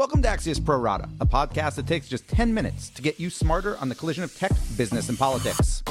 Welcome to Axios Pro Rata, a podcast that takes just 10 minutes to get you smarter on the collision of tech, business, and politics.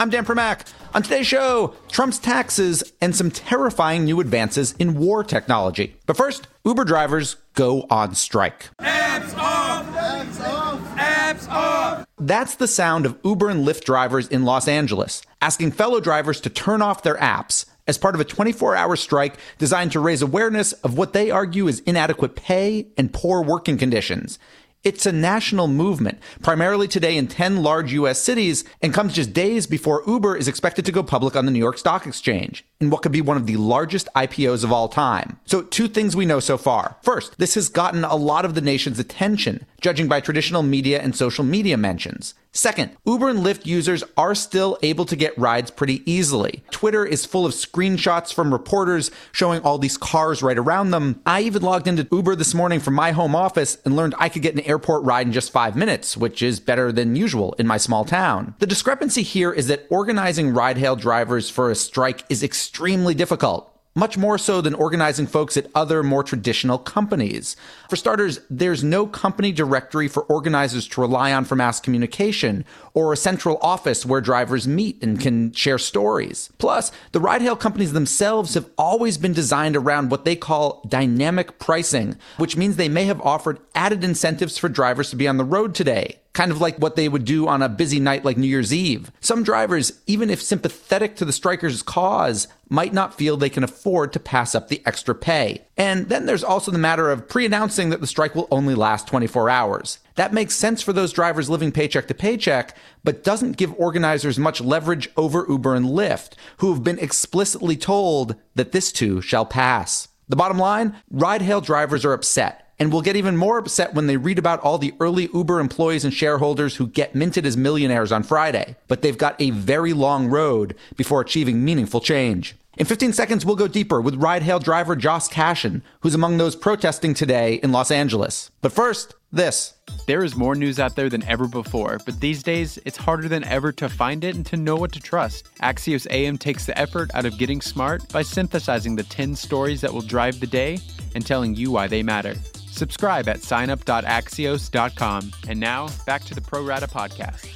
I'm Dan Primack. On today's show, Trump's taxes and some terrifying new advances in war technology. But first, Uber drivers go on strike. Abs off! Abs off! Abs off! That's the sound of Uber and Lyft drivers in Los Angeles asking fellow drivers to turn off their apps as part of a 24 hour strike designed to raise awareness of what they argue is inadequate pay and poor working conditions. It's a national movement, primarily today in 10 large US cities, and comes just days before Uber is expected to go public on the New York Stock Exchange in what could be one of the largest IPOs of all time. So, two things we know so far. First, this has gotten a lot of the nation's attention, judging by traditional media and social media mentions. Second, Uber and Lyft users are still able to get rides pretty easily. Twitter is full of screenshots from reporters showing all these cars right around them. I even logged into Uber this morning from my home office and learned I could get an airport ride in just five minutes, which is better than usual in my small town. The discrepancy here is that organizing ride hail drivers for a strike is extremely difficult much more so than organizing folks at other more traditional companies. For starters, there's no company directory for organizers to rely on for mass communication or a central office where drivers meet and can share stories. Plus, the ride hail companies themselves have always been designed around what they call dynamic pricing, which means they may have offered added incentives for drivers to be on the road today kind of like what they would do on a busy night like New Year's Eve. Some drivers, even if sympathetic to the strikers' cause, might not feel they can afford to pass up the extra pay. And then there's also the matter of pre announcing that the strike will only last 24 hours. That makes sense for those drivers living paycheck to paycheck, but doesn't give organizers much leverage over Uber and Lyft, who have been explicitly told that this too shall pass. The bottom line ride hail drivers are upset and will get even more upset when they read about all the early Uber employees and shareholders who get minted as millionaires on Friday. But they've got a very long road before achieving meaningful change. In 15 seconds, we'll go deeper with ride hail driver Josh Cashin, who's among those protesting today in Los Angeles. But first, this. There is more news out there than ever before, but these days it's harder than ever to find it and to know what to trust. Axios AM takes the effort out of getting smart by synthesizing the 10 stories that will drive the day and telling you why they matter. Subscribe at signup.axios.com. And now, back to the Pro Rata podcast.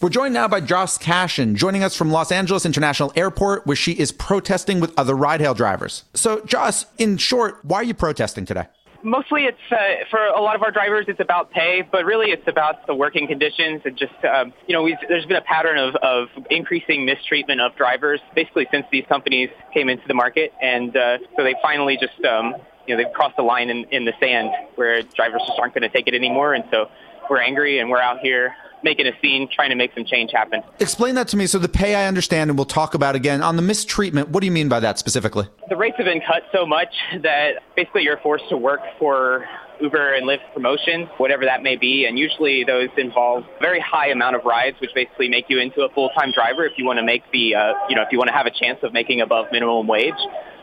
We're joined now by Joss Cashin, joining us from Los Angeles International Airport, where she is protesting with other ride hail drivers. So, Joss, in short, why are you protesting today? Mostly, it's uh, for a lot of our drivers. It's about pay, but really, it's about the working conditions and just um, you know, there's been a pattern of, of increasing mistreatment of drivers basically since these companies came into the market, and uh, so they finally just um, you know, they've crossed the line in, in the sand where drivers just aren't going to take it anymore. And so we're angry and we're out here making a scene, trying to make some change happen. Explain that to me. So the pay I understand, and we'll talk about again on the mistreatment. What do you mean by that specifically? The rates have been cut so much that basically you're forced to work for Uber and Lyft promotions, whatever that may be. And usually those involve a very high amount of rides, which basically make you into a full-time driver if you want to make the, uh, you know, if you want to have a chance of making above minimum wage.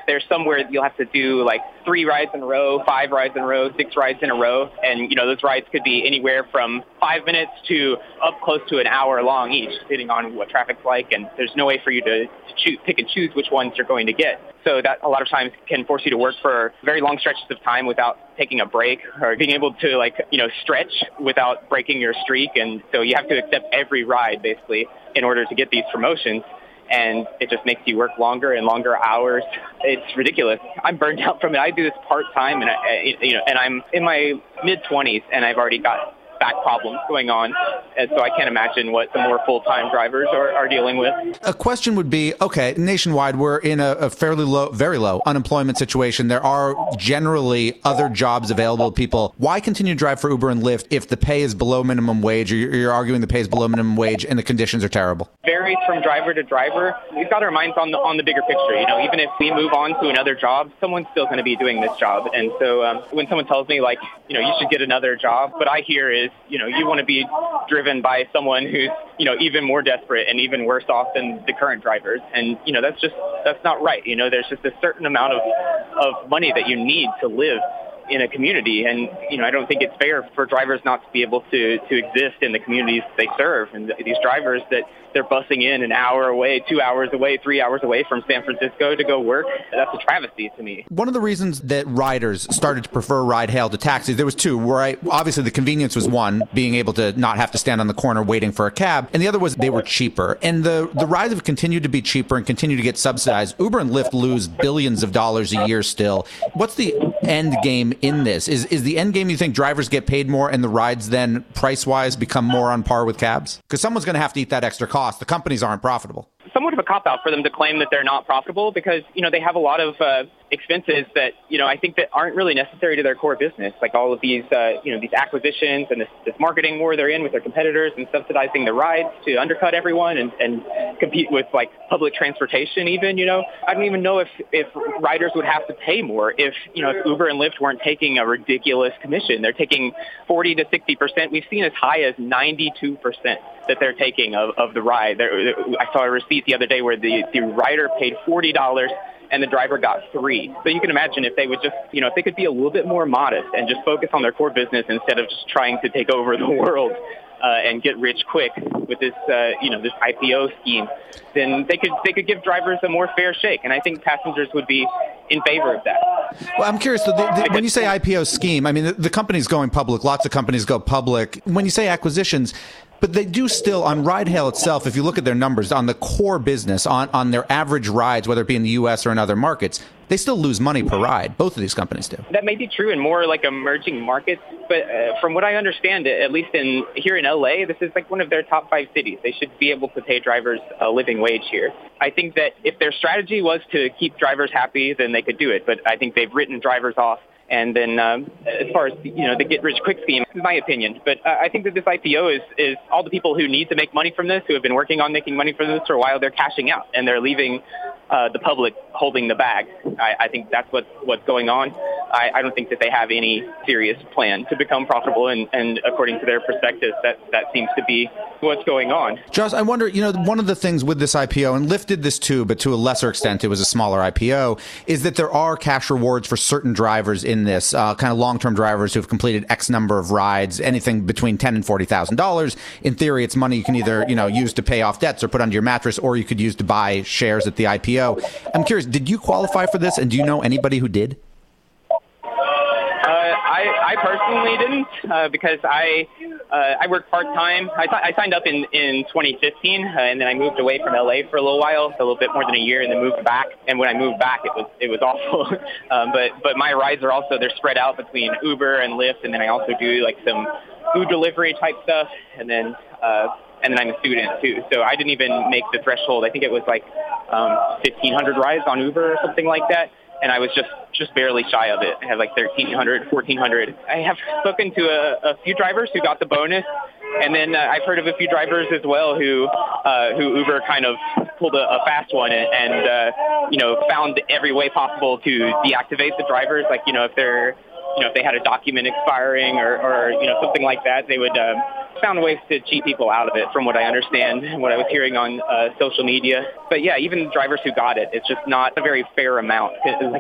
There's somewhere you'll have to do like three rides in a row, five rides in a row, six rides in a row. And, you know, those rides could be anywhere from five minutes to up close to an hour long each, depending on what traffic's like. And there's no way for you to, to choose, pick and choose which ones you're going to get. So that a lot of times can force you to work for very long stretches of time without taking a break or being able to like, you know, stretch without breaking your streak. And so you have to accept every ride basically in order to get these promotions and it just makes you work longer and longer hours. It's ridiculous. I'm burned out from it. I do this part time, and I, you know, and I'm in my mid 20s, and I've already got back problems going on. And so I can't imagine what the more full-time drivers are, are dealing with. A question would be, okay, nationwide, we're in a, a, fairly low, very low unemployment situation. There are generally other jobs available to people. Why continue to drive for Uber and Lyft if the pay is below minimum wage or you're arguing the pay is below minimum wage and the conditions are terrible? Varies from driver to driver. We've got our minds on the, on the bigger picture. You know, even if we move on to another job, someone's still going to be doing this job. And so um, when someone tells me like, you know, you should get another job, what I hear is, you know, you want to be driven by someone who's, you know, even more desperate and even worse off than the current drivers. And, you know, that's just, that's not right. You know, there's just a certain amount of, of money that you need to live in a community. And, you know, I don't think it's fair for drivers not to be able to, to exist in the communities they serve. And these drivers that they're busing in an hour away, two hours away, three hours away from San Francisco to go work, that's a travesty to me. One of the reasons that riders started to prefer ride hail to taxis, there was two, right? Obviously, the convenience was one, being able to not have to stand on the corner waiting for a cab. And the other was they were cheaper. And the, the rides have continued to be cheaper and continue to get subsidized. Uber and Lyft lose billions of dollars a year still. What's the end game in this? Is, is the end game you think drivers get paid more and the rides then price wise become more on par with cabs? Because someone's going to have to eat that extra cost. The companies aren't profitable somewhat of a cop out for them to claim that they're not profitable because you know they have a lot of uh, expenses that you know I think that aren't really necessary to their core business, like all of these uh, you know these acquisitions and this, this marketing war they're in with their competitors and subsidizing the rides to undercut everyone and, and compete with like public transportation. Even you know I don't even know if if riders would have to pay more if you know if Uber and Lyft weren't taking a ridiculous commission. They're taking 40 to 60 percent. We've seen as high as 92 percent that they're taking of, of the ride. They're, I saw a receipt the other day where the, the rider paid $40 and the driver got three. So you can imagine if they would just, you know, if they could be a little bit more modest and just focus on their core business instead of just trying to take over the world uh, and get rich quick with this, uh, you know, this IPO scheme, then they could they could give drivers a more fair shake, and I think passengers would be in favor of that. Well, I'm curious. So the, the, when you say IPO scheme, I mean the, the company's going public. Lots of companies go public. When you say acquisitions, but they do still on ride hail itself. If you look at their numbers on the core business, on on their average rides, whether it be in the U.S. or in other markets, they still lose money per ride. Both of these companies do. That may be true in more like emerging markets, but uh, from what I understand, at least in here in LA, this is like one of their top five cities. They should be able to pay drivers a living wage here. I think that if their strategy was to keep drivers happy, then they could do it. But I think they've written drivers off and then um, as far as you know, the get rich quick scheme, my opinion. But uh, I think that this IPO is is all the people who need to make money from this, who have been working on making money from this for a while, they're cashing out and they're leaving uh, the public holding the bag. I, I think that's what what's going on. I, I don't think that they have any serious plan to become profitable, and, and according to their perspective, that that seems to be what's going on. Josh, I wonder, you know, one of the things with this IPO, and Lyft did this too, but to a lesser extent, it was a smaller IPO, is that there are cash rewards for certain drivers in this, uh, kind of long-term drivers who have completed X number of rides, anything between ten and forty thousand dollars. In theory, it's money you can either you know use to pay off debts or put under your mattress, or you could use to buy shares at the IPO. I'm curious, did you qualify for this, and do you know anybody who did? I, I personally didn't uh, because I uh, I worked part time. I, th- I signed up in in 2015, uh, and then I moved away from LA for a little while, a little bit more than a year, and then moved back. And when I moved back, it was it was awful. um, but but my rides are also they're spread out between Uber and Lyft, and then I also do like some food delivery type stuff, and then. Uh, and then I'm a student too. So I didn't even make the threshold. I think it was like um, 1,500 rides on Uber or something like that and I was just just barely shy of it. I had like 1,300, 1,400. I have spoken to a, a few drivers who got the bonus, and then uh, I've heard of a few drivers as well who uh, who Uber kind of pulled a, a fast one and, and uh, you know found every way possible to deactivate the drivers. Like you know if they're you know if they had a document expiring or, or you know something like that, they would. Uh, found ways to cheat people out of it, from what I understand, and what I was hearing on uh, social media. But yeah, even drivers who got it, it's just not a very fair amount,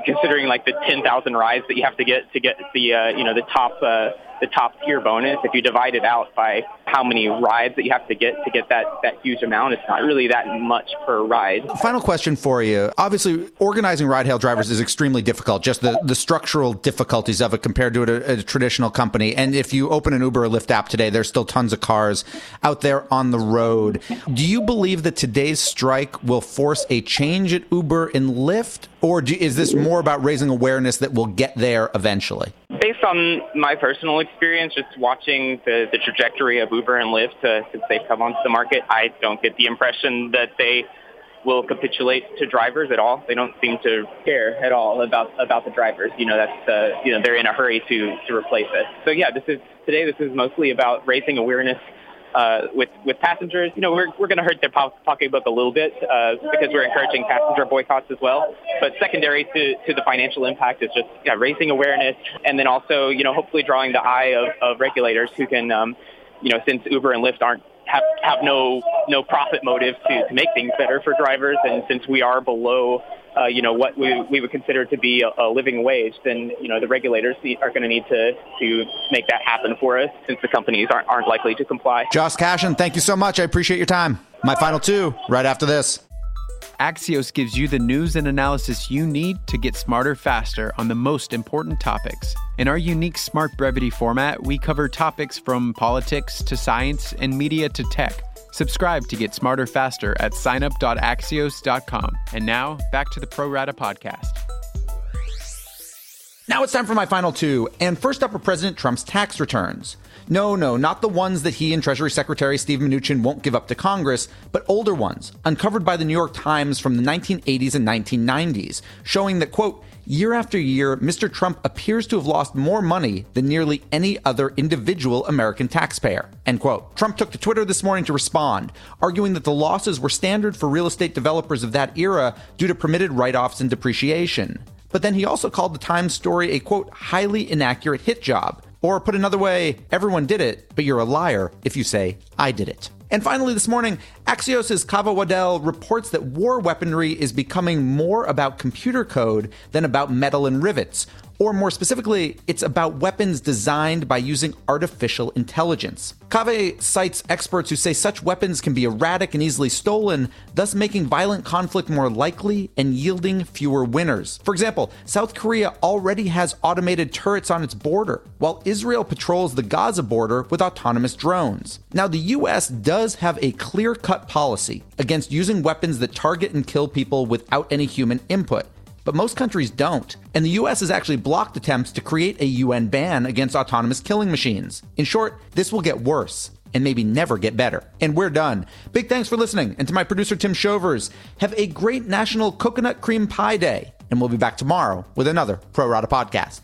considering like the 10,000 rides that you have to get to get the uh, you know the top uh, the top tier bonus. If you divide it out by how many rides that you have to get to get that, that huge amount, it's not really that much per ride. Final question for you. Obviously, organizing ride hail drivers is extremely difficult, just the, the structural difficulties of it compared to a, a traditional company. And if you open an Uber or Lyft app today, there's still tons of cars out there on the road. Do you believe that today's strike will force a change at Uber and Lyft? Or do, is this more about raising awareness that we'll get there eventually? On my personal experience, just watching the, the trajectory of Uber and Lyft uh, since they've come onto the market, I don't get the impression that they will capitulate to drivers at all. They don't seem to care at all about about the drivers. You know, that's uh, you know they're in a hurry to to replace it. So yeah, this is today. This is mostly about raising awareness uh, with with passengers. You know, we're we're going to hurt their pocketbook a little bit uh, because we're encouraging passenger boycotts as well. But secondary to, to the financial impact is just yeah, raising awareness, and then also you know hopefully drawing the eye of, of regulators who can um, you know since Uber and Lyft aren't have have no no profit motive to, to make things better for drivers, and since we are below uh, you know, what we, we would consider to be a, a living wage, then, you know, the regulators are going to need to, to make that happen for us since the companies aren't, aren't likely to comply. Josh Cashin, thank you so much. I appreciate your time. My final two right after this. Axios gives you the news and analysis you need to get smarter faster on the most important topics. In our unique Smart Brevity format, we cover topics from politics to science and media to tech. Subscribe to get smarter faster at signup.axios.com. And now, back to the Pro Rata podcast. Now it's time for my final two. And first up are President Trump's tax returns. No, no, not the ones that he and Treasury Secretary Steve Mnuchin won't give up to Congress, but older ones, uncovered by the New York Times from the 1980s and 1990s, showing that, quote, year after year, Mr. Trump appears to have lost more money than nearly any other individual American taxpayer. End quote. Trump took to Twitter this morning to respond, arguing that the losses were standard for real estate developers of that era due to permitted write offs and depreciation. But then he also called the Times story a quote, highly inaccurate hit job. Or put another way, everyone did it, but you're a liar if you say, I did it. And finally, this morning, Axios' Kaveh Waddell reports that war weaponry is becoming more about computer code than about metal and rivets, or more specifically, it's about weapons designed by using artificial intelligence. Kaveh cites experts who say such weapons can be erratic and easily stolen, thus making violent conflict more likely and yielding fewer winners. For example, South Korea already has automated turrets on its border, while Israel patrols the Gaza border with autonomous drones. Now, the US does have a clear cut policy against using weapons that target and kill people without any human input but most countries don't. And the US has actually blocked attempts to create a UN ban against autonomous killing machines. In short, this will get worse and maybe never get better. And we're done. Big thanks for listening. And to my producer, Tim Shovers, have a great National Coconut Cream Pie Day. And we'll be back tomorrow with another Pro Rata podcast.